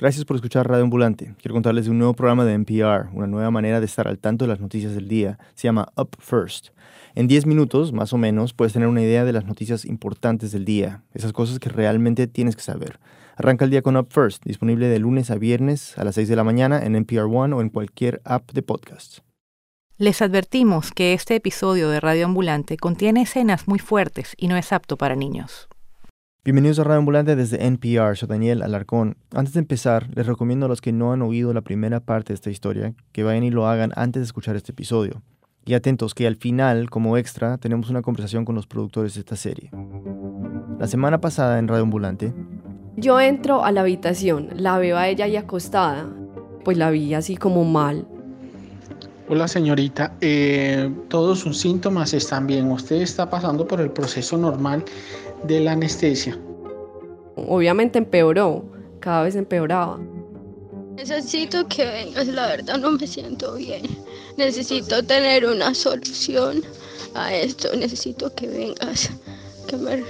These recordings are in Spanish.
Gracias por escuchar Radio Ambulante. Quiero contarles de un nuevo programa de NPR, una nueva manera de estar al tanto de las noticias del día. Se llama Up First. En 10 minutos, más o menos, puedes tener una idea de las noticias importantes del día, esas cosas que realmente tienes que saber. Arranca el día con Up First, disponible de lunes a viernes a las 6 de la mañana en NPR One o en cualquier app de podcast. Les advertimos que este episodio de Radio Ambulante contiene escenas muy fuertes y no es apto para niños. Bienvenidos a Radio Ambulante desde NPR, soy Daniel Alarcón. Antes de empezar, les recomiendo a los que no han oído la primera parte de esta historia que vayan y lo hagan antes de escuchar este episodio. Y atentos que al final, como extra, tenemos una conversación con los productores de esta serie. La semana pasada en Radio Ambulante... Yo entro a la habitación, la veo a ella ahí acostada, pues la vi así como mal. Hola señorita, eh, todos sus síntomas están bien. Usted está pasando por el proceso normal de la anestesia. Obviamente empeoró, cada vez empeoraba. Necesito que vengas, la verdad no me siento bien. Necesito tener una solución a esto, necesito que vengas. Que me...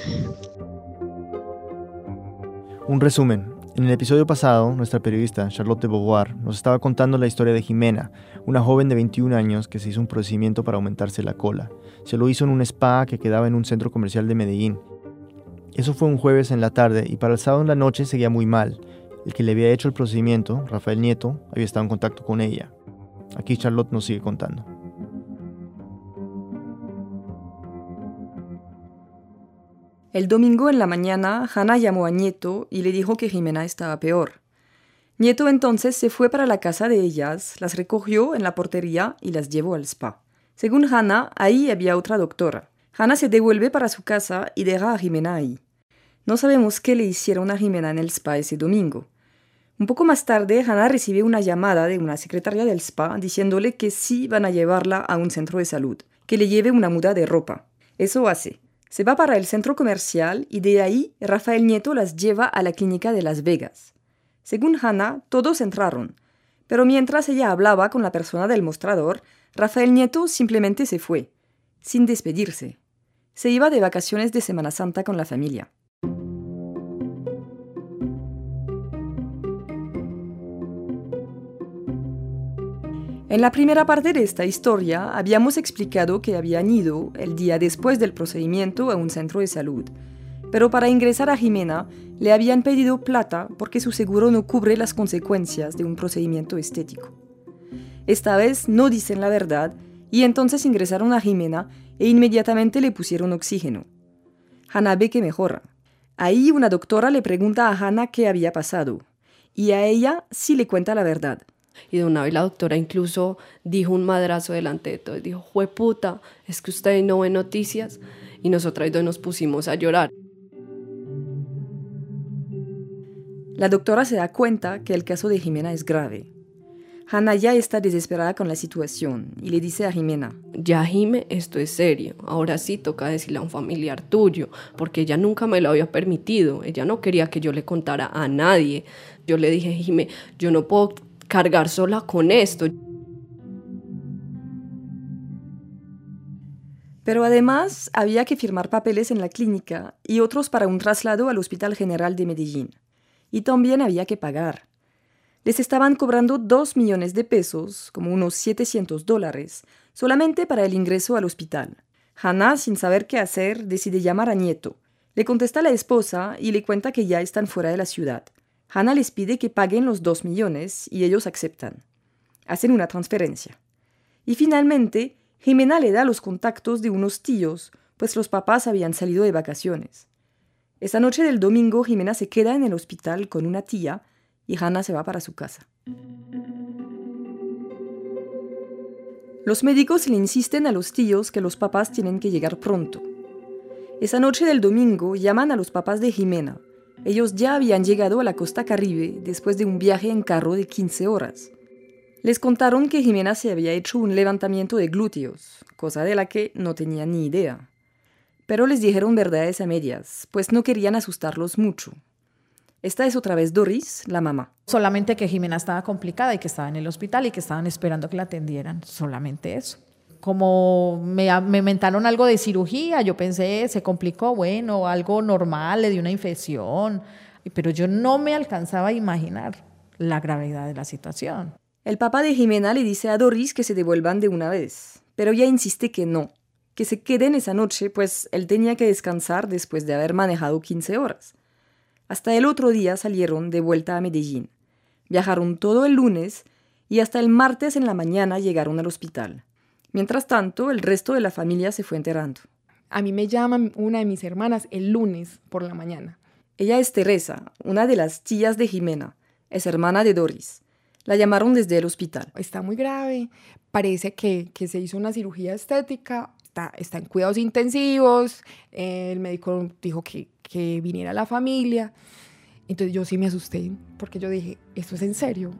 Un resumen. En el episodio pasado, nuestra periodista Charlotte de Beauvoir nos estaba contando la historia de Jimena, una joven de 21 años que se hizo un procedimiento para aumentarse la cola. Se lo hizo en un spa que quedaba en un centro comercial de Medellín eso fue un jueves en la tarde y para el sábado en la noche seguía muy mal. El que le había hecho el procedimiento, Rafael Nieto, había estado en contacto con ella. Aquí Charlotte nos sigue contando. El domingo en la mañana, Hannah llamó a Nieto y le dijo que Jimena estaba peor. Nieto entonces se fue para la casa de ellas, las recogió en la portería y las llevó al spa. Según Hannah, ahí había otra doctora. Hannah se devuelve para su casa y deja a Jimena ahí. No sabemos qué le hicieron a Jimena en el spa ese domingo. Un poco más tarde, Hannah recibe una llamada de una secretaria del spa diciéndole que sí van a llevarla a un centro de salud, que le lleve una muda de ropa. Eso hace. Se va para el centro comercial y de ahí Rafael Nieto las lleva a la clínica de Las Vegas. Según Hannah, todos entraron, pero mientras ella hablaba con la persona del mostrador, Rafael Nieto simplemente se fue, sin despedirse. Se iba de vacaciones de Semana Santa con la familia. En la primera parte de esta historia habíamos explicado que habían ido el día después del procedimiento a un centro de salud, pero para ingresar a Jimena le habían pedido plata porque su seguro no cubre las consecuencias de un procedimiento estético. Esta vez no dicen la verdad y entonces ingresaron a Jimena e inmediatamente le pusieron oxígeno. Hannah ve que mejora. Ahí una doctora le pregunta a Hannah qué había pasado y a ella sí le cuenta la verdad. Y de una vez la doctora incluso dijo un madrazo delante de todo. Dijo, jue puta, es que usted no ve noticias. Y nosotras dos nos pusimos a llorar. La doctora se da cuenta que el caso de Jimena es grave. Hannah ya está desesperada con la situación y le dice a Jimena, ya Jime, esto es serio, ahora sí toca decirle a un familiar tuyo, porque ella nunca me lo había permitido, ella no quería que yo le contara a nadie. Yo le dije, Jime, yo no puedo cargar sola con esto. Pero además había que firmar papeles en la clínica y otros para un traslado al Hospital General de Medellín. Y también había que pagar. Les estaban cobrando dos millones de pesos, como unos 700 dólares, solamente para el ingreso al hospital. Hannah, sin saber qué hacer, decide llamar a Nieto. Le contesta la esposa y le cuenta que ya están fuera de la ciudad. Hannah les pide que paguen los dos millones y ellos aceptan. Hacen una transferencia. Y finalmente, Jimena le da los contactos de unos tíos, pues los papás habían salido de vacaciones. Esa noche del domingo, Jimena se queda en el hospital con una tía y Hannah se va para su casa. Los médicos le insisten a los tíos que los papás tienen que llegar pronto. Esa noche del domingo llaman a los papás de Jimena, ellos ya habían llegado a la costa caribe después de un viaje en carro de 15 horas. Les contaron que Jimena se había hecho un levantamiento de glúteos, cosa de la que no tenían ni idea. Pero les dijeron verdades a medias, pues no querían asustarlos mucho. Esta es otra vez Doris, la mamá. Solamente que Jimena estaba complicada y que estaba en el hospital y que estaban esperando que la atendieran. Solamente eso como me, me mentaron algo de cirugía, yo pensé, se complicó, bueno, algo normal, le dio una infección, pero yo no me alcanzaba a imaginar la gravedad de la situación. El papá de Jimena le dice a Doris que se devuelvan de una vez, pero ella insiste que no, que se queden esa noche, pues él tenía que descansar después de haber manejado 15 horas. Hasta el otro día salieron de vuelta a Medellín. Viajaron todo el lunes y hasta el martes en la mañana llegaron al hospital. Mientras tanto, el resto de la familia se fue enterando. A mí me llama una de mis hermanas el lunes por la mañana. Ella es Teresa, una de las tías de Jimena. Es hermana de Doris. La llamaron desde el hospital. Está muy grave. Parece que, se hizo una cirugía estética. Está, está en cuidados intensivos. el médico dijo que, que viniera la familia. Entonces yo sí me asusté porque yo dije, ¿esto es en serio?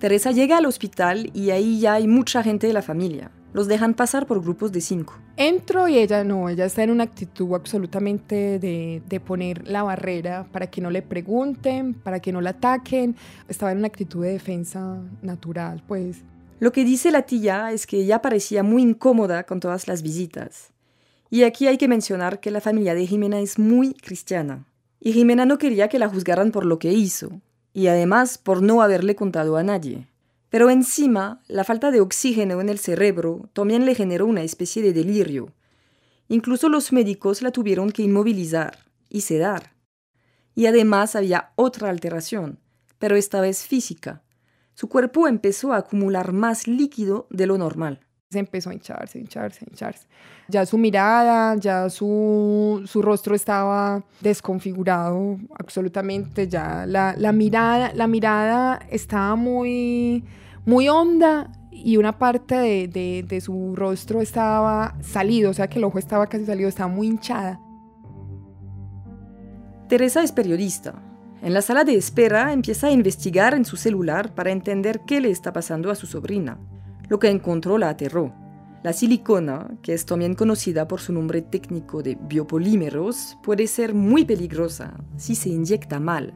Teresa llega al hospital y ahí ya hay mucha gente de la familia. Los dejan pasar por grupos de cinco. Entro y ella no, ella está en una actitud absolutamente de, de, poner la barrera para que no le pregunten, para que no la ataquen. Estaba en una actitud de defensa natural, pues. Lo que dice la tía es que ella parecía muy incómoda con todas las visitas. Y aquí hay que mencionar que la familia de Jimena es muy cristiana. Y Jimena no quería que la juzgaran por lo que hizo, y además por no haberle contado a nadie. Pero encima, la falta de oxígeno en el cerebro también le generó una especie de delirio. Incluso los médicos la tuvieron que inmovilizar y sedar. Y además había otra alteración, pero esta vez física. Su cuerpo empezó a acumular más líquido de lo normal. Se empezó a hincharse, hincharse, hincharse. Ya su mirada, ya su, su rostro estaba desconfigurado absolutamente. Ya la, la, mirada, la mirada estaba muy, muy honda y una parte de, de, de su rostro estaba salido, o sea que el ojo estaba casi salido, estaba muy hinchada. Teresa es periodista. En la sala de espera empieza a investigar en su celular para entender qué le está pasando a su sobrina. Lo que encontró la aterró. La silicona, que es también conocida por su nombre técnico de biopolímeros, puede ser muy peligrosa si se inyecta mal.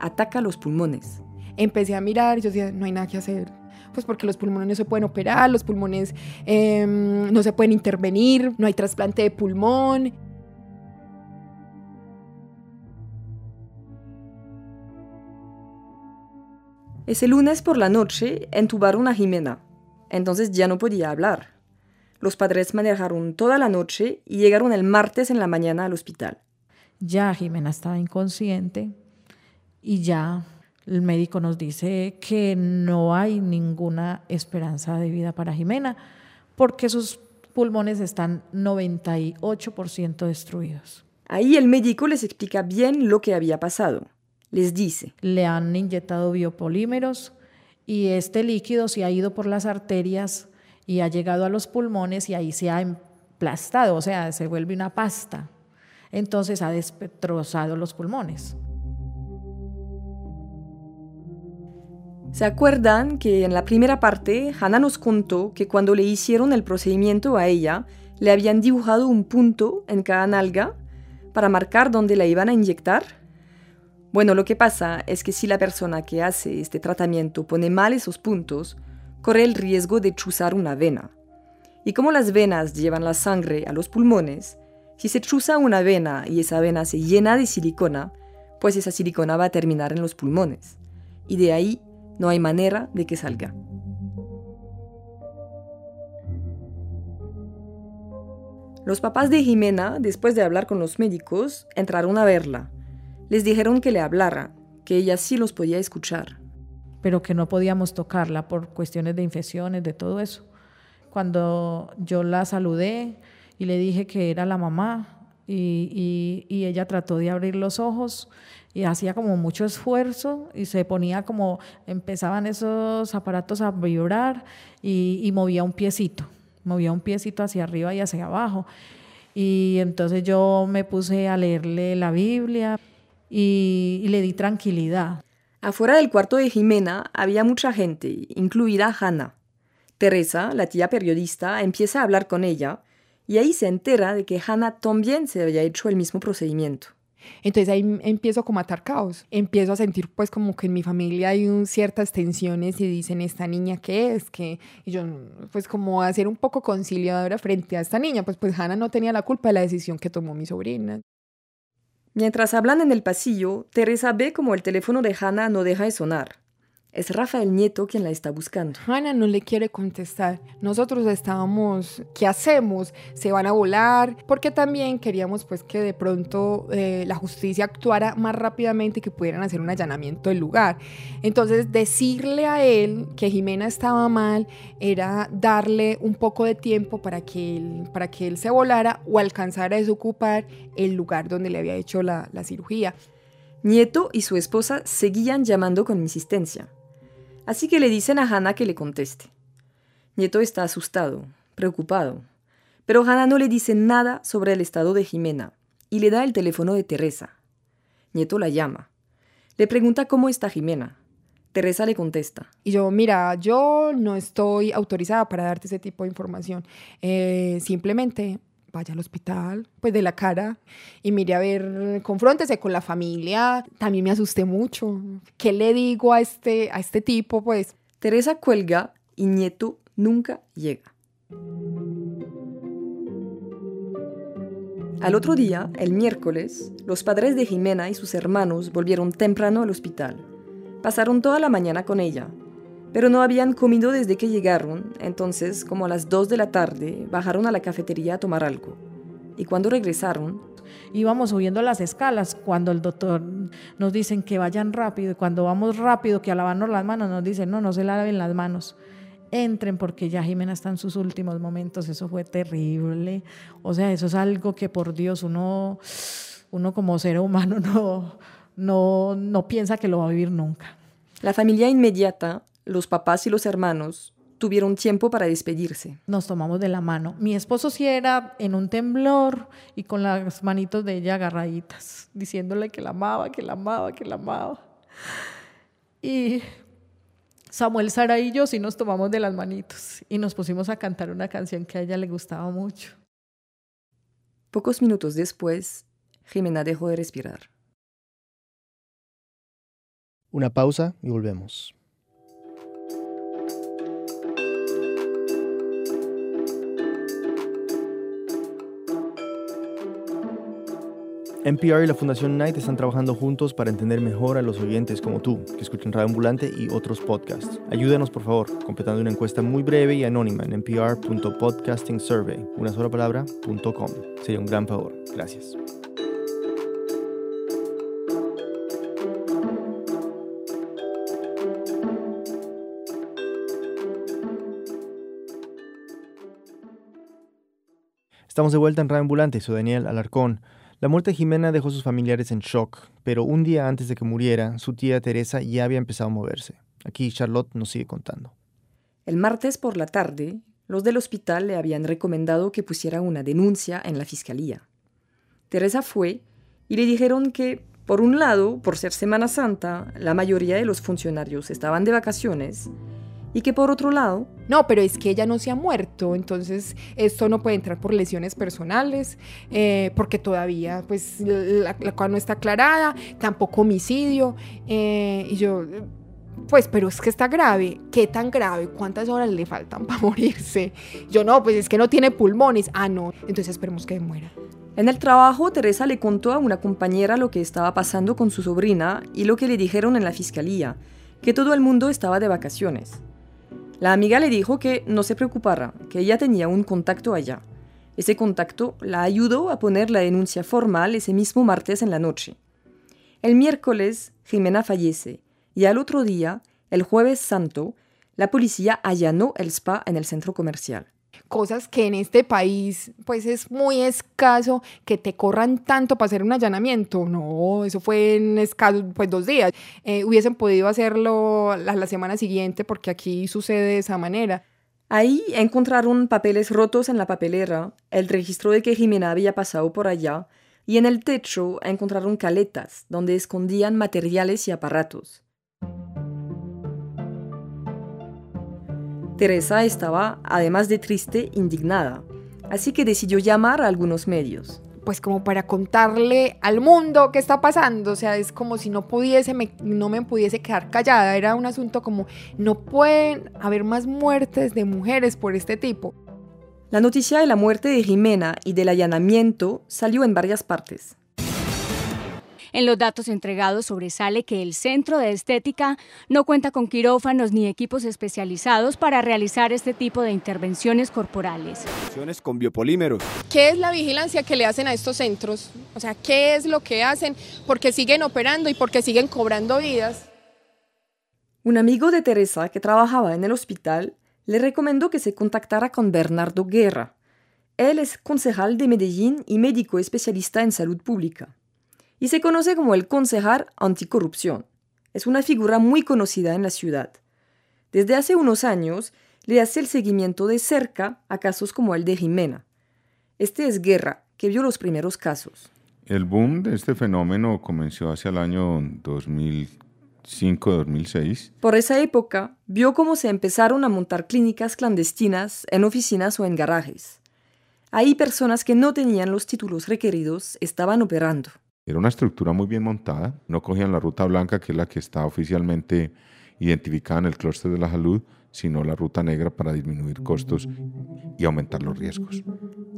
Ataca los pulmones. Empecé a mirar y yo decía, no hay nada que hacer. Pues porque los pulmones no se pueden operar, los pulmones em, no se pueden intervenir, no hay trasplante de pulmón. Ese lunes por la noche entubaron a Jimena, entonces ya no podía hablar. Los padres manejaron toda la noche y llegaron el martes en la mañana al hospital. Ya Jimena estaba inconsciente y ya el médico nos dice que no hay ninguna esperanza de vida para Jimena porque sus pulmones están 98% destruidos. Ahí el médico les explica bien lo que había pasado. Les dice, le han inyectado biopolímeros y este líquido se ha ido por las arterias y ha llegado a los pulmones y ahí se ha emplastado, o sea, se vuelve una pasta. Entonces ha destrozado los pulmones. ¿Se acuerdan que en la primera parte Hannah nos contó que cuando le hicieron el procedimiento a ella, le habían dibujado un punto en cada nalga para marcar dónde la iban a inyectar? Bueno, lo que pasa es que si la persona que hace este tratamiento pone mal esos puntos, corre el riesgo de chuzar una vena. Y como las venas llevan la sangre a los pulmones, si se chuza una vena y esa vena se llena de silicona, pues esa silicona va a terminar en los pulmones. Y de ahí no hay manera de que salga. Los papás de Jimena, después de hablar con los médicos, entraron a verla les dijeron que le hablara, que ella sí los podía escuchar. Pero que no podíamos tocarla por cuestiones de infecciones, de todo eso. Cuando yo la saludé y le dije que era la mamá y, ella trató de abrir los ojos y hacía como mucho esfuerzo y se ponía como, empezaban esos aparatos a vibrar y, y movía un piecito, movía un piecito hacia arriba y hacia abajo. Y entonces yo me puse a leerle la Biblia y, le di tranquilidad. Afuera del cuarto de Jimena había mucha gente, incluida Hannah. Teresa, la tía periodista, empieza a hablar con ella y ahí se entera de que Hannah también se había hecho el mismo procedimiento. Entonces ahí empiezo como a atar caos. Empiezo a sentir pues como que en mi familia hay un, ciertas tensiones y dicen, ¿esta niña qué es? que Y yo pues como a ser un poco conciliadora frente a esta niña. Pues pues Hannah no tenía la culpa de la decisión que tomó mi sobrina. Mientras hablan en el pasillo, Teresa ve como el teléfono de Hannah no deja de sonar. Es Rafael Nieto quien la está buscando. Hannah no le quiere contestar. Nosotros estábamos, ¿qué hacemos? ¿Se van a volar? Porque también queríamos pues que de pronto eh, la justicia actuara más rápidamente y que pudieran hacer un allanamiento del lugar. Entonces decirle a él que Jimena estaba mal era darle un poco de tiempo para que él, para que él se volara o alcanzara a desocupar el lugar donde le había hecho la, la cirugía. Nieto y su esposa seguían llamando con insistencia. Así que le dicen a Hannah que le conteste. Nieto está asustado, preocupado, pero Hannah no le dice nada sobre el estado de Jimena y le da el teléfono de Teresa. Nieto la llama. Le pregunta cómo está Jimena. Teresa le contesta. Y yo, mira, yo no estoy autorizada para darte ese tipo de información. Eh, simplemente vaya al hospital, pues de la cara, y mire a ver, confróntese con la familia. También me asusté mucho. ¿Qué le digo a este, a este tipo? Pues Teresa cuelga y Nieto nunca llega. Al otro día, el miércoles, los padres de Jimena y sus hermanos volvieron temprano al hospital. Pasaron toda la mañana con ella, pero no habían comido desde que llegaron, entonces, como a las 2 de la tarde, bajaron a la cafetería a tomar algo. Y cuando regresaron, íbamos subiendo las escalas cuando el doctor nos dicen que vayan rápido y cuando vamos rápido que a lavarnos las manos nos dicen no, no se laven las manos. Entren porque ya Jimena está en sus últimos momentos, eso fue terrible. O sea, eso es algo que por Dios uno, uno como ser humano no, no, no piensa que lo va a vivir nunca. La familia inmediata los papás y los hermanos tuvieron tiempo para despedirse. Nos tomamos de la mano. Mi esposo sí era en un temblor y con las manitos de ella agarraditas, diciéndole que la amaba, que la amaba, que la amaba. Y Samuel, Sara y yo sí nos tomamos de las manitos y nos pusimos a cantar una canción que a ella le gustaba mucho. Pocos minutos después, Jimena dejó de respirar. Una pausa y volvemos. NPR y la Fundación Knight están trabajando juntos para entender mejor a los oyentes como tú, que escuchan Radio Ambulante y otros podcasts. Ayúdanos, por favor, completando una encuesta muy breve y anónima en npr.podcastingsurvey, una sola palabra, Sería un gran favor. Gracias. Estamos de vuelta en Radio Ambulante, soy Daniel Alarcón. La muerte de Jimena dejó a sus familiares en shock, pero un día antes de que muriera, su tía Teresa ya había empezado a moverse. Aquí Charlotte nos sigue contando. El martes por la tarde, los del hospital le habían recomendado que pusiera una denuncia en la fiscalía. Teresa fue y le dijeron que, por un lado, por ser Semana Santa, la mayoría de los funcionarios estaban de vacaciones y que por otro lado... No, pero es que ella no se ha muerto, entonces esto no puede entrar por lesiones personales, eh, porque todavía pues la, la no está aclarada, tampoco homicidio, eh, y yo... Pues, pero es que está grave. ¿Qué tan grave? ¿Cuántas horas le faltan para morirse? Yo no, pues es que no tiene pulmones. Ah, no. Entonces esperemos que muera. En el trabajo, Teresa le contó a una compañera lo que estaba pasando con su sobrina y lo que le dijeron en la fiscalía, que todo el mundo estaba de vacaciones. La amiga le dijo que no se preocupara, que ella tenía un contacto allá. Ese contacto la ayudó a poner la denuncia formal ese mismo martes en la noche. El miércoles, Jimena fallece y al otro día, el jueves santo, la policía allanó el spa en el centro comercial cosas que en este país pues es muy escaso que te corran tanto para hacer un allanamiento. No, eso fue en escaso, pues dos días. Eh, hubiesen podido hacerlo la, la semana siguiente porque aquí sucede de esa manera. Ahí encontraron papeles rotos en la papelera, el registro de que Jimena había pasado por allá, y en el techo encontraron caletas donde escondían materiales y aparatos. Teresa estaba, además de triste, indignada, así que decidió llamar a algunos medios. Pues como para contarle al mundo qué está pasando, o sea, es como si no pudiese, no me pudiese quedar callada, era un asunto como, no pueden haber más muertes de mujeres por este tipo. La noticia de la muerte de Jimena y del allanamiento salió en varias partes. En los datos entregados sobresale que el Centro de Estética no cuenta con quirófanos ni equipos especializados para realizar este tipo de intervenciones corporales. Con biopolímeros. ¿Qué es la vigilancia que le hacen a estos centros? O sea, ¿qué es lo que hacen? Porque siguen operando y porque siguen cobrando vidas. Un amigo de Teresa que trabajaba en el hospital le recomendó que se contactara con Bernardo Guerra. Él es concejal de Medellín y médico especialista en salud pública. Y se conoce como el concejal anticorrupción. Es una figura muy conocida en la ciudad. Desde hace unos años le hace el seguimiento de cerca a casos como el de Jimena. Este es Guerra, que vio los primeros casos. El boom de este fenómeno comenzó hacia el año 2005-2006. Por esa época, vio cómo se empezaron a montar clínicas clandestinas en oficinas o en garajes. Ahí personas que no tenían los títulos requeridos estaban operando. Era una estructura muy bien montada, no cogían la ruta blanca, que es la que está oficialmente identificada en el clúster de la salud, sino la ruta negra para disminuir costos y aumentar los riesgos.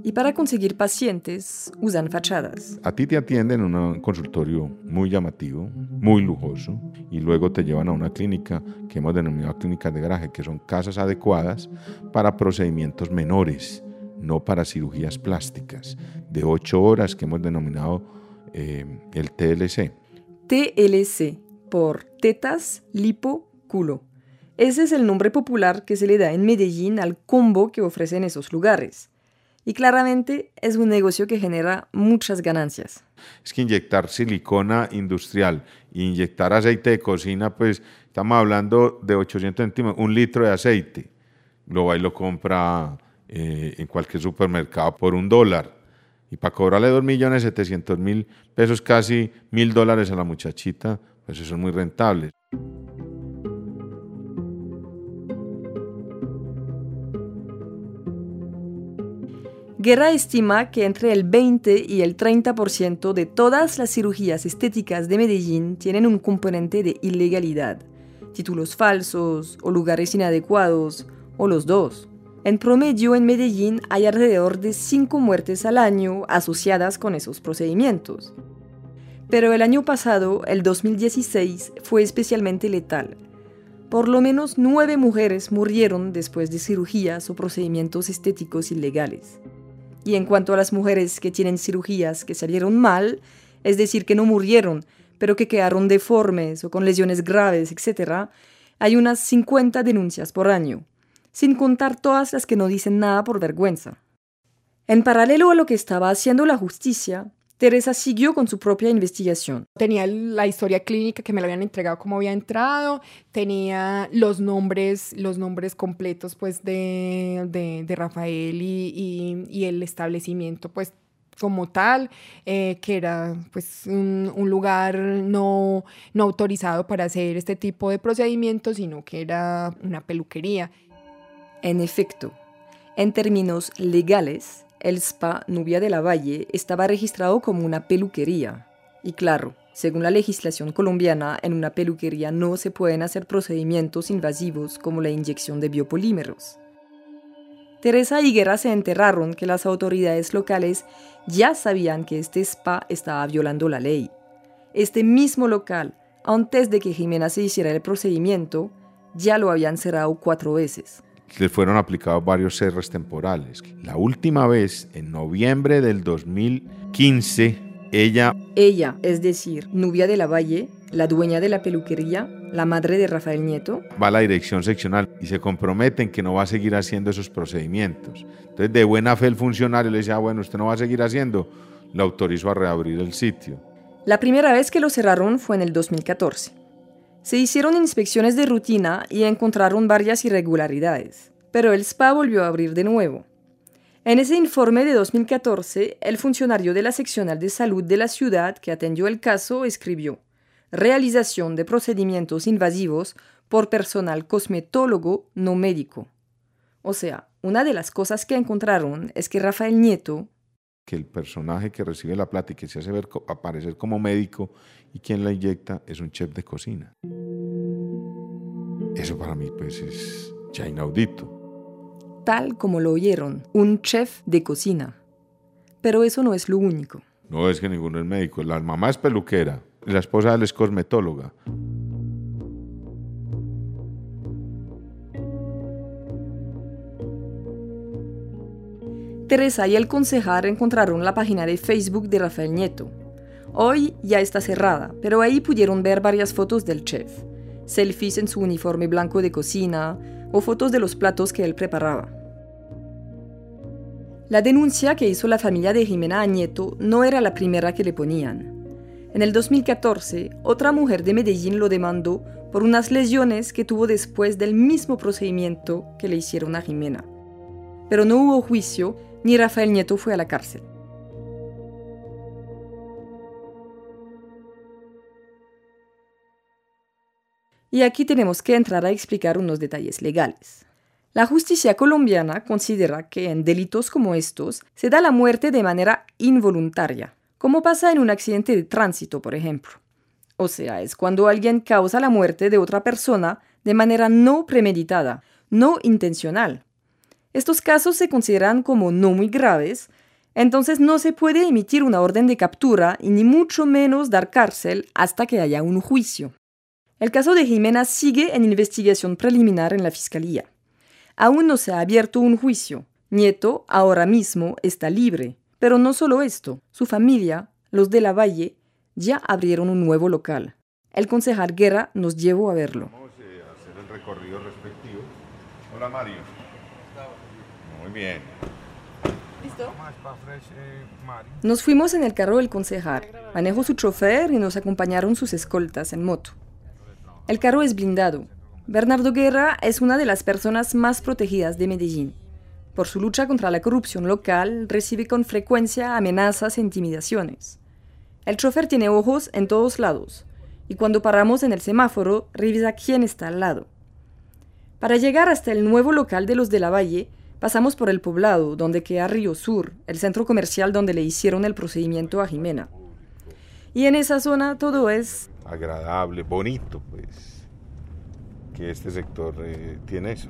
Y para conseguir pacientes usan fachadas. A ti te atienden en un consultorio muy llamativo, muy lujoso, y luego te llevan a una clínica que hemos denominado clínicas de garaje, que son casas adecuadas para procedimientos menores, no para cirugías plásticas, de ocho horas que hemos denominado eh, el TLC. TLC, por tetas, lipo, culo. Ese es el nombre popular que se le da en Medellín al combo que ofrecen esos lugares. Y claramente es un negocio que genera muchas ganancias. Es que inyectar silicona industrial inyectar aceite de cocina, pues estamos hablando de 800 centímetros, un litro de aceite. Lo va y lo compra eh, en cualquier supermercado por un dólar. Y para cobrarle 2.700.000 pesos, casi mil dólares a la muchachita, pues eso es muy rentable. Guerra estima que entre el 20 y el 30% de todas las cirugías estéticas de Medellín tienen un componente de ilegalidad, títulos falsos o lugares inadecuados, o los dos. En promedio en Medellín hay alrededor de 5 muertes al año asociadas con esos procedimientos. Pero el año pasado, el 2016, fue especialmente letal. Por lo menos 9 mujeres murieron después de cirugías o procedimientos estéticos ilegales. Y en cuanto a las mujeres que tienen cirugías que salieron mal, es decir, que no murieron, pero que quedaron deformes o con lesiones graves, etc., hay unas 50 denuncias por año, sin contar todas las que no dicen nada por vergüenza. En paralelo a lo que estaba haciendo la justicia, Teresa siguió con su propia investigación. Tenía la historia clínica que me la habían entregado como había entrado, tenía los nombres, los nombres completos pues de, de, Rafael y, y, el establecimiento pues como tal, eh, que era pues un, un, lugar no, no autorizado para hacer este tipo de procedimientos, sino que era una peluquería. En efecto, en términos legales, el spa Nubia de la Valle estaba registrado como una peluquería. Y claro, según la legislación colombiana, en una peluquería no se pueden hacer procedimientos invasivos como la inyección de biopolímeros. Teresa y Guerra se enterraron que las autoridades locales ya sabían que este spa estaba violando la ley. Este mismo local, antes de que Jimena se hiciera el procedimiento, ya lo habían cerrado cuatro veces le fueron aplicados varios cierres temporales. La última vez, en noviembre del 2015, ella... Ella, es decir, Nubia de la Valle, la dueña de la peluquería, la madre de Rafael Nieto. Va a la dirección seccional y se comprometen que no va a seguir haciendo esos procedimientos. Entonces, de buena fe el funcionario le dice, ah, bueno, usted no va a seguir haciendo, le autorizó a reabrir el sitio. La primera vez que lo cerraron fue en el 2014. Se hicieron inspecciones de rutina y encontraron varias irregularidades, pero el spa volvió a abrir de nuevo. En ese informe de 2014, el funcionario de la seccional de salud de la ciudad que atendió el caso escribió realización de procedimientos invasivos por personal cosmetólogo no médico. O sea, una de las cosas que encontraron es que Rafael Nieto, que el personaje que recibe la plata y que se hace ver, aparecer como médico y quien la inyecta es un chef de cocina. Eso para mí pues es ya inaudito. Tal como lo oyeron, un chef de cocina. Pero eso no es lo único. No es que ninguno es médico. La mamá es peluquera. La esposa de él es cosmetóloga. Teresa y el concejal encontraron la página de Facebook de Rafael Nieto. Hoy ya está cerrada, pero ahí pudieron ver varias fotos del chef, selfies en su uniforme blanco de cocina o fotos de los platos que él preparaba. La denuncia que hizo la familia de Jimena Nieto no era la primera que le ponían. En el 2014, otra mujer de Medellín lo demandó por unas lesiones que tuvo después del mismo procedimiento que le hicieron a Jimena. Pero no hubo juicio ni Rafael Nieto fue a la cárcel. Y aquí tenemos que entrar a explicar unos detalles legales. La justicia colombiana considera que en delitos como estos se da la muerte de manera involuntaria, como pasa en un accidente de tránsito, por ejemplo. O sea, es cuando alguien causa la muerte de otra persona de manera no premeditada, no intencional. Estos casos se consideran como no muy graves, entonces no se puede emitir una orden de captura y ni mucho menos dar cárcel hasta que haya un juicio. El caso de Jimena sigue en investigación preliminar en la Fiscalía. Aún no se ha abierto un juicio. Nieto ahora mismo está libre. Pero no solo esto, su familia, los de la Valle, ya abrieron un nuevo local. El concejal Guerra nos llevó a verlo. Vamos eh, a hacer el recorrido respectivo. Hola Mario. Bien. ¿Listo? Nos fuimos en el carro del concejal. Manejó su chofer y nos acompañaron sus escoltas en moto. El carro es blindado, Bernardo Guerra es una de las personas más protegidas de Medellín. Por su lucha contra la corrupción local, recibe con frecuencia amenazas e intimidaciones. El chofer tiene ojos en todos lados, y cuando paramos en el semáforo, revisa quién está al lado. Para llegar hasta el nuevo local de los de la Valle, pasamos por el poblado, donde queda Río Sur, el centro comercial donde le hicieron el procedimiento a Jimena. Y en esa zona todo es... Agradable, bonito, pues que este sector eh, tiene eso.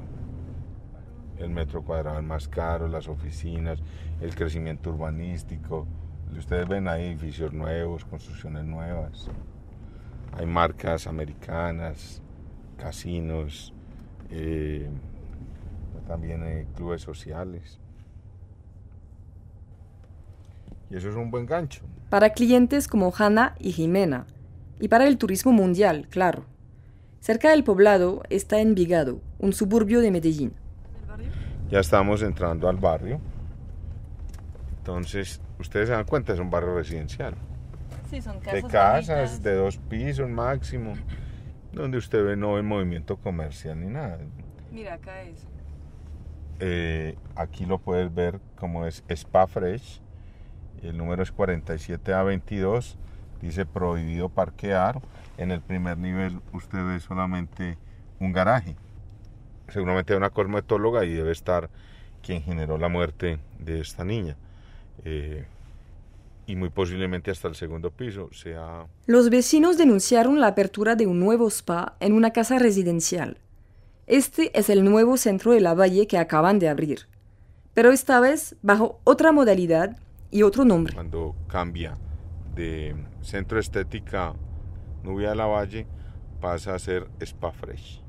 El metro cuadrado más caro, las oficinas, el crecimiento urbanístico. Ustedes ven ahí edificios nuevos, construcciones nuevas. Hay marcas americanas, casinos, eh, también hay clubes sociales. Y eso es un buen gancho. Para clientes como Hanna y Jimena. Y para el turismo mundial, claro. Cerca del poblado está Envigado, un suburbio de Medellín. Ya estamos entrando al barrio. Entonces, ustedes se dan cuenta, es un barrio residencial. Sí, son casas. De casas, de dos pisos máximo, donde usted ve no ve movimiento comercial ni nada. Mira, acá es. Eh, aquí lo puedes ver como es Spa Fresh. El número es 47A22. Dice prohibido parquear en el primer nivel usted ve solamente un garaje. Seguramente hay una cosmetóloga y debe estar quien generó la muerte de esta niña. Eh, y muy posiblemente hasta el segundo piso sea... Los vecinos denunciaron la apertura de un nuevo spa en una casa residencial. Este es el nuevo centro de la Valle que acaban de abrir, pero esta vez bajo otra modalidad y otro nombre. Cuando cambia de centro estética Nubia de la Valle pasa a ser Spa Fresh.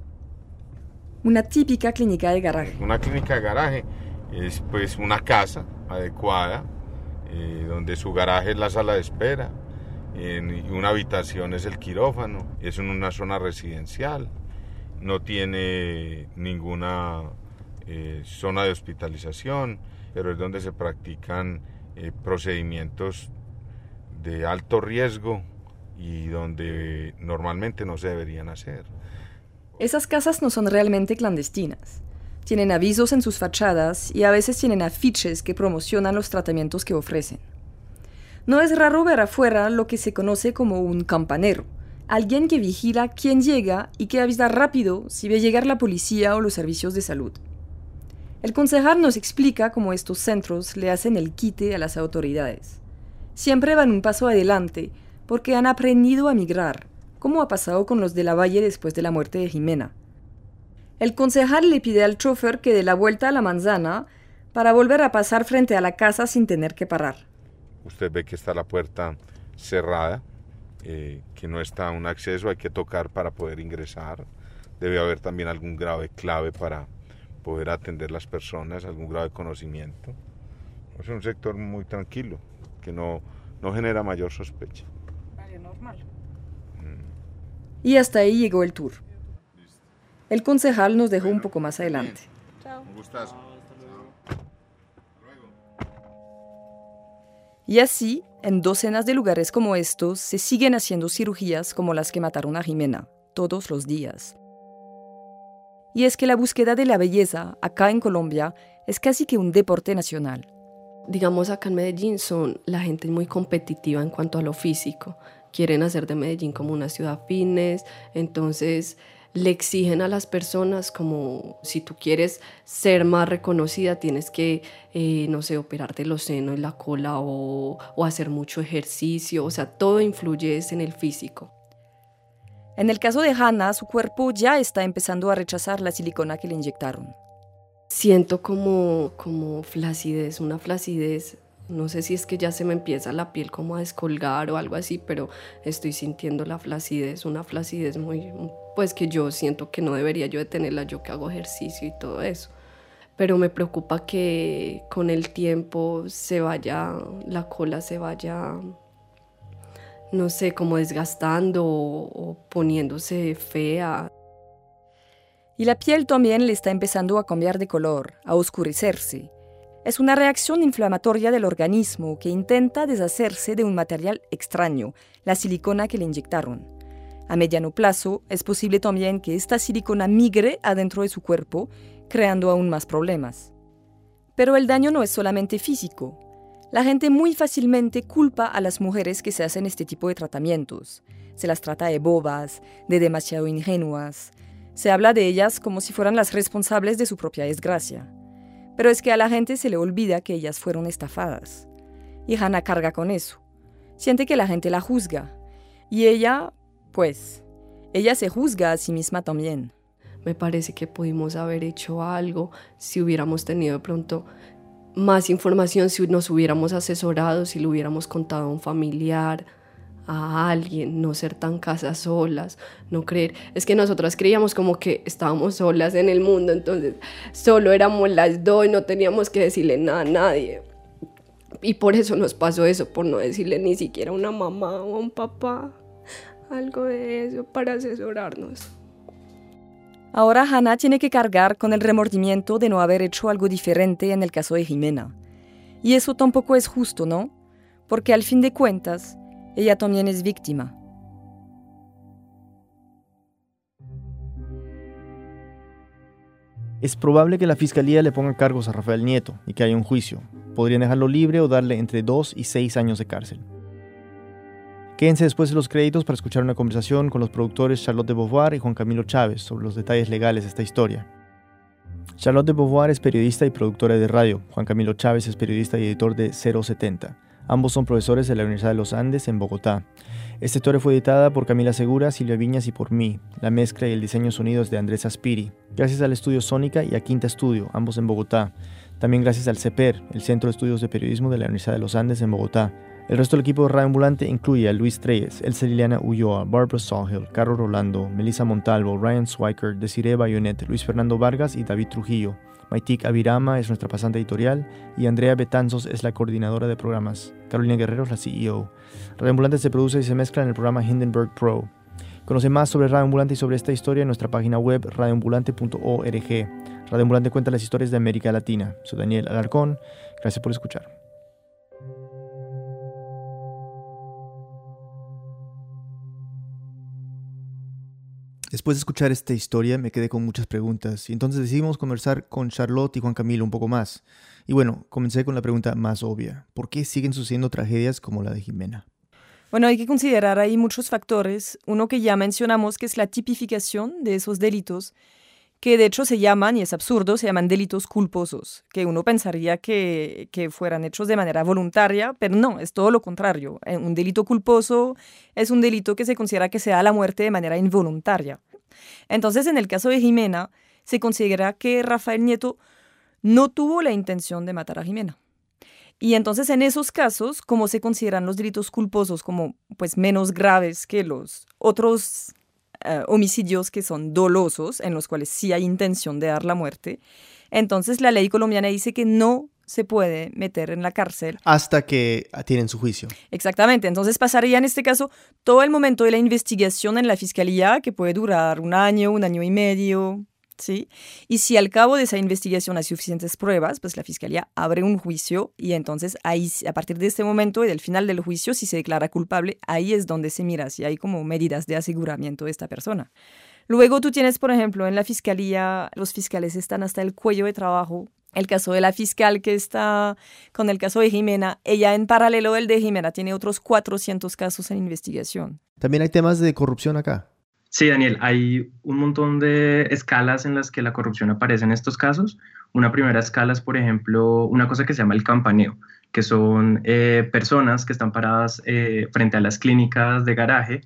Una típica clínica de garaje. Una clínica de garaje es pues una casa adecuada eh, donde su garaje es la sala de espera y una habitación es el quirófano. Es en una zona residencial. No tiene ninguna eh, zona de hospitalización, pero es donde se practican eh, procedimientos de alto riesgo y donde normalmente no se deberían hacer. Esas casas no son realmente clandestinas. Tienen avisos en sus fachadas y a veces tienen afiches que promocionan los tratamientos que ofrecen. No es raro ver afuera lo que se conoce como un campanero, alguien que vigila quién llega y que avisa rápido si ve llegar la policía o los servicios de salud. El concejal nos explica cómo estos centros le hacen el quite a las autoridades. Siempre van un paso adelante porque han aprendido a migrar, como ha pasado con los de la Valle después de la muerte de Jimena. El concejal le pide al chofer que dé la vuelta a la manzana para volver a pasar frente a la casa sin tener que parar. usted ve que está la puerta cerrada, eh, que no está un acceso, hay que tocar para poder ingresar. Debe haber también algún grado de clave para poder atender las personas, algún grado de conocimiento. Es un sector muy tranquilo, que no, no genera mayor sospecha. normal. Mm. Y hasta ahí llegó el tour. El concejal nos dejó un poco más adelante. Chao. Y así, en docenas de lugares como estos, se siguen haciendo cirugías como las que mataron a Jimena, todos los días. Y es que la búsqueda de la belleza, acá en Colombia, es casi que un deporte nacional. Digamos, acá en Medellín son la gente muy competitiva en cuanto a lo físico. Quieren hacer de Medellín como una ciudad fitness, entonces le exigen a las personas como si tú quieres ser más reconocida tienes que, eh, no sé, operarte los senos y la cola o, o hacer mucho ejercicio, o sea, todo influye en el físico. En el caso de Hannah, su cuerpo ya está empezando a rechazar la silicona que le inyectaron. Siento como, como flacidez, una flacidez no sé si es que ya se me empieza la piel como a descolgar o algo así, pero estoy sintiendo la flacidez, una flacidez muy, pues que yo siento que no debería yo de tenerla, yo que hago ejercicio y todo eso. Pero me preocupa que con el tiempo se vaya, la cola se vaya, no sé, como desgastando o, o poniéndose fea. Y la piel también le está empezando a cambiar de color, a oscurecerse es una reacción inflamatoria del organismo que intenta deshacerse de un material extraño, la silicona que le inyectaron. A mediano plazo, es posible también que esta silicona migre adentro de su cuerpo, creando aún más problemas. Pero el daño no es solamente físico. La gente muy fácilmente culpa a las mujeres que se hacen este tipo de tratamientos. Se las trata de bobas, de demasiado ingenuas. Se habla de ellas como si fueran las responsables de su propia desgracia. Pero es que a la gente se le olvida que ellas fueron estafadas. Y Hannah carga con eso. Siente que la gente la juzga. Y ella, pues, ella se juzga a sí misma también. Me parece que pudimos haber hecho algo si hubiéramos tenido de pronto más información, si nos hubiéramos asesorado, si le hubiéramos contado a un familiar a alguien, no ser tan casas solas, no creer. Es que nosotras creíamos como que estábamos solas en el mundo, entonces solo éramos las dos no teníamos que decirle nada a nadie. Y por eso nos pasó eso, por no decirle ni siquiera a una mamá o a un papá algo de eso para asesorarnos. Ahora Hannah tiene que cargar con el remordimiento de no haber hecho algo diferente en el caso de Jimena. Y eso tampoco es justo, ¿no? Porque al fin de cuentas, ella también es víctima. Es probable que la fiscalía le ponga cargos a Rafael Nieto y que haya un juicio. Podrían dejarlo libre o darle entre 2 y 6 años de cárcel. Quédense después de los créditos para escuchar una conversación con los productores Charlotte de Beauvoir y Juan Camilo Chávez sobre los detalles legales de esta historia. Charlotte de Beauvoir es periodista y productora de radio. Juan Camilo Chávez es periodista y editor de 070. Ambos son profesores de la Universidad de los Andes en Bogotá. Esta historia fue editada por Camila Segura, Silvia Viñas y por mí. La mezcla y el diseño sonidos de Andrés Aspiri. Gracias al estudio Sónica y a Quinta Estudio, ambos en Bogotá. También gracias al CEPER, el Centro de Estudios de Periodismo de la Universidad de los Andes en Bogotá. El resto del equipo de Radio Ambulante incluye a Luis Treyes, Elsa Liliana Ulloa, Barbara Sawhill, Carlos Rolando, Melissa Montalvo, Ryan Swiker, Desiree Bayonet, Luis Fernando Vargas y David Trujillo. Maitik Avirama es nuestra pasante editorial y Andrea Betanzos es la coordinadora de programas. Carolina Guerrero es la CEO. Radio Ambulante se produce y se mezcla en el programa Hindenburg Pro. Conoce más sobre Radio Ambulante y sobre esta historia en nuestra página web radioambulante.org. Radio Ambulante cuenta las historias de América Latina. Soy Daniel Alarcón. Gracias por escuchar. Después de escuchar esta historia me quedé con muchas preguntas y entonces decidimos conversar con Charlotte y Juan Camilo un poco más. Y bueno, comencé con la pregunta más obvia. ¿Por qué siguen sucediendo tragedias como la de Jimena? Bueno, hay que considerar ahí muchos factores. Uno que ya mencionamos, que es la tipificación de esos delitos, que de hecho se llaman, y es absurdo, se llaman delitos culposos, que uno pensaría que, que fueran hechos de manera voluntaria, pero no, es todo lo contrario. Eh, un delito culposo es un delito que se considera que se da la muerte de manera involuntaria. Entonces, en el caso de Jimena, se considera que Rafael Nieto no tuvo la intención de matar a Jimena. Y entonces en esos casos, como se consideran los delitos culposos como pues menos graves que los otros eh, homicidios que son dolosos, en los cuales sí hay intención de dar la muerte, entonces la ley colombiana dice que no se puede meter en la cárcel. Hasta que tienen su juicio. Exactamente. Entonces pasaría en este caso todo el momento de la investigación en la fiscalía, que puede durar un año, un año y medio, ¿sí? Y si al cabo de esa investigación hay suficientes pruebas, pues la fiscalía abre un juicio y entonces ahí, a partir de este momento y del final del juicio, si se declara culpable, ahí es donde se mira si hay como medidas de aseguramiento de esta persona. Luego tú tienes, por ejemplo, en la fiscalía, los fiscales están hasta el cuello de trabajo el caso de la fiscal que está con el caso de Jimena, ella en paralelo del de Jimena tiene otros 400 casos en investigación. También hay temas de corrupción acá. Sí, Daniel, hay un montón de escalas en las que la corrupción aparece en estos casos. Una primera escala es, por ejemplo, una cosa que se llama el campaneo, que son eh, personas que están paradas eh, frente a las clínicas de garaje,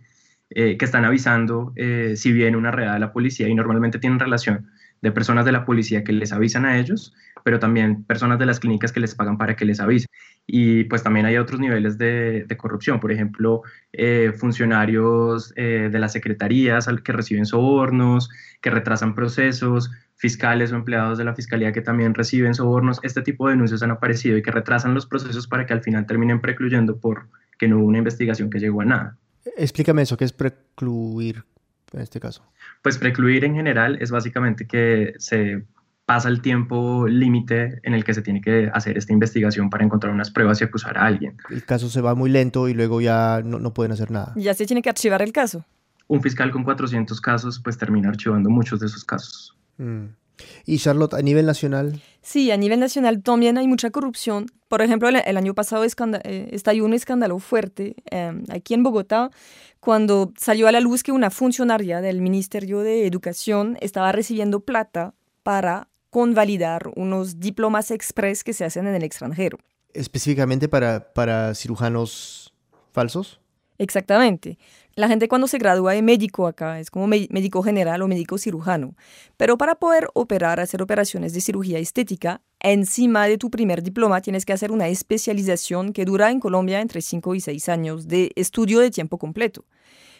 eh, que están avisando si viene una redada de la policía y normalmente tienen relación de personas de la policía que les avisan a ellos, pero también personas de las clínicas que les pagan para que les avisen. Y pues también hay otros niveles de, corrupción, por ejemplo, eh, funcionarios eh, de las secretarías que reciben sobornos, que retrasan procesos, fiscales o empleados de la fiscalía que también reciben sobornos. Este tipo de denuncias han aparecido y que retrasan los procesos para que al final terminen precluyendo por que no hubo una investigación que llegó a nada. Explícame eso, ¿qué es precluir en este caso? Pues precluir en general es básicamente que se pasa el tiempo límite en el que se tiene que hacer esta investigación para encontrar unas pruebas y acusar a alguien. El caso se va muy lento y luego ya no, pueden hacer nada. Ya se tiene que archivar el caso. Un fiscal con 400 casos pues termina archivando muchos de esos casos. Mm. ¿Y Charlotte, a nivel nacional? Sí, a nivel nacional también hay mucha corrupción. Por ejemplo, el, año pasado eh, estalló un escándalo fuerte em, aquí en Bogotá cuando salió a la luz que una funcionaria del Ministerio de Educación estaba recibiendo plata para convalidar unos diplomas express que se hacen en el extranjero. ¿Específicamente para, para cirujanos falsos? Exactamente. La gente cuando se gradúa de médico acá es como médico general o médico cirujano. Pero para poder operar, hacer operaciones de cirugía estética, encima de tu primer diploma tienes que hacer una especialización que dura en Colombia entre 5 y 6 años de estudio de tiempo completo.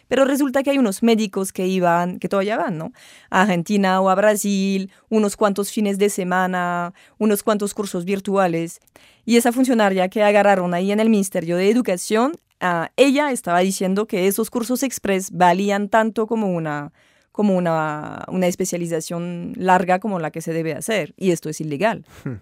Pero resulta que hay unos médicos que iban, que todavía van, ¿no? A Argentina o a Brasil, unos cuantos fines de semana, unos cuantos cursos virtuales. Y esa funcionaria que agarraron ahí en el Ministerio de Educación, ella estaba diciendo que esos cursos express valían tanto como una como una, una especialización larga como la que se debe hacer. Y esto es ilegal. Hmm.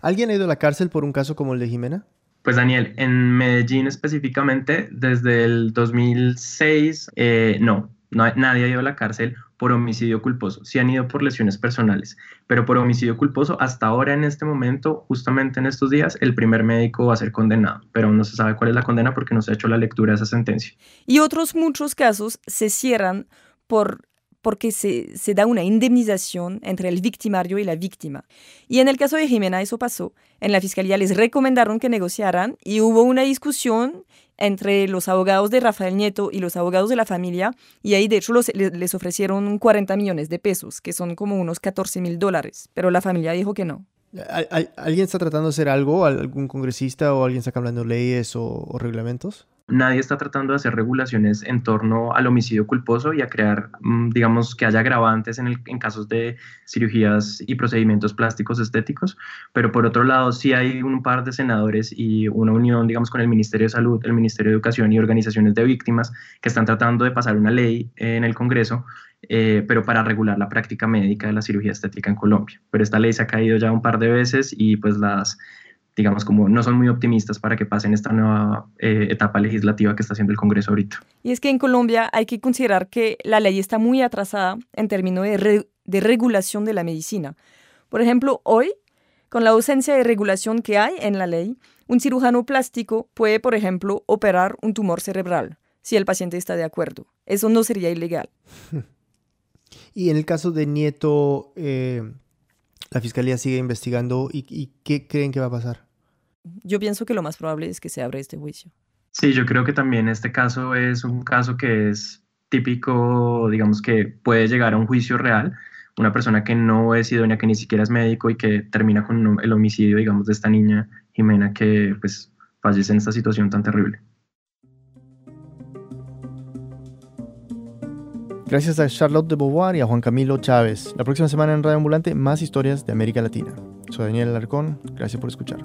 ¿Alguien ha ido a la cárcel por un caso como el de Jimena? Pues Daniel, en Medellín específicamente, desde el 2006, eh, no, no, nadie ha ido a la cárcel por homicidio culposo. Sí han ido por lesiones personales, pero por homicidio culposo, hasta ahora en este momento, justamente en estos días, el primer médico va a ser condenado, pero no se sabe cuál es la condena porque no se ha hecho la lectura de esa sentencia. Y otros muchos casos se cierran por porque se, da una indemnización entre el victimario y la víctima. Y en el caso de Jimena eso pasó. En la fiscalía les recomendaron que negociaran y hubo una discusión entre los abogados de Rafael Nieto y los abogados de la familia y ahí de hecho les ofrecieron 40 millones de pesos, que son como unos 14 mil dólares, pero la familia dijo que no. ¿Alguien está tratando de hacer algo? ¿Algún congresista o alguien está cambiando leyes o reglamentos? Nadie está tratando de hacer regulaciones en torno al homicidio culposo y a crear, mm, digamos, que haya agravantes en, en, casos de cirugías y procedimientos plásticos estéticos, pero por otro lado sí hay un par de senadores y una unión, digamos, con el Ministerio de Salud, el Ministerio de Educación y organizaciones de víctimas que están tratando de pasar una ley en el Congreso eh, pero para regular la práctica médica de la cirugía estética en Colombia. Pero esta ley se ha caído ya un par de veces y pues las digamos, como no son muy optimistas para que pasen esta nueva eh, etapa legislativa que está haciendo el Congreso ahorita. Y es que en Colombia hay que considerar que la ley está muy atrasada en términos de, de regulación de la medicina. Por ejemplo, hoy, con la ausencia de regulación que hay en la ley, un cirujano plástico puede, por ejemplo, operar un tumor cerebral si el paciente está de acuerdo. Eso no sería ilegal. Y en el caso de Nieto, eh, la fiscalía sigue investigando y, ¿qué creen que va a pasar? Yo pienso que lo más probable es que se abra este juicio. Sí, yo creo que también este caso es un caso que es típico, digamos que puede llegar a un juicio real, una persona que no es idónea, que ni siquiera es médico y que termina con el homicidio, digamos, de esta niña Jimena que pues fallece en esta situación tan terrible. Gracias a Charlotte de Beauvoir y a Juan Camilo Chávez. La próxima semana en Radio Ambulante, más historias de América Latina. Soy Daniel Alarcón. Gracias por escuchar.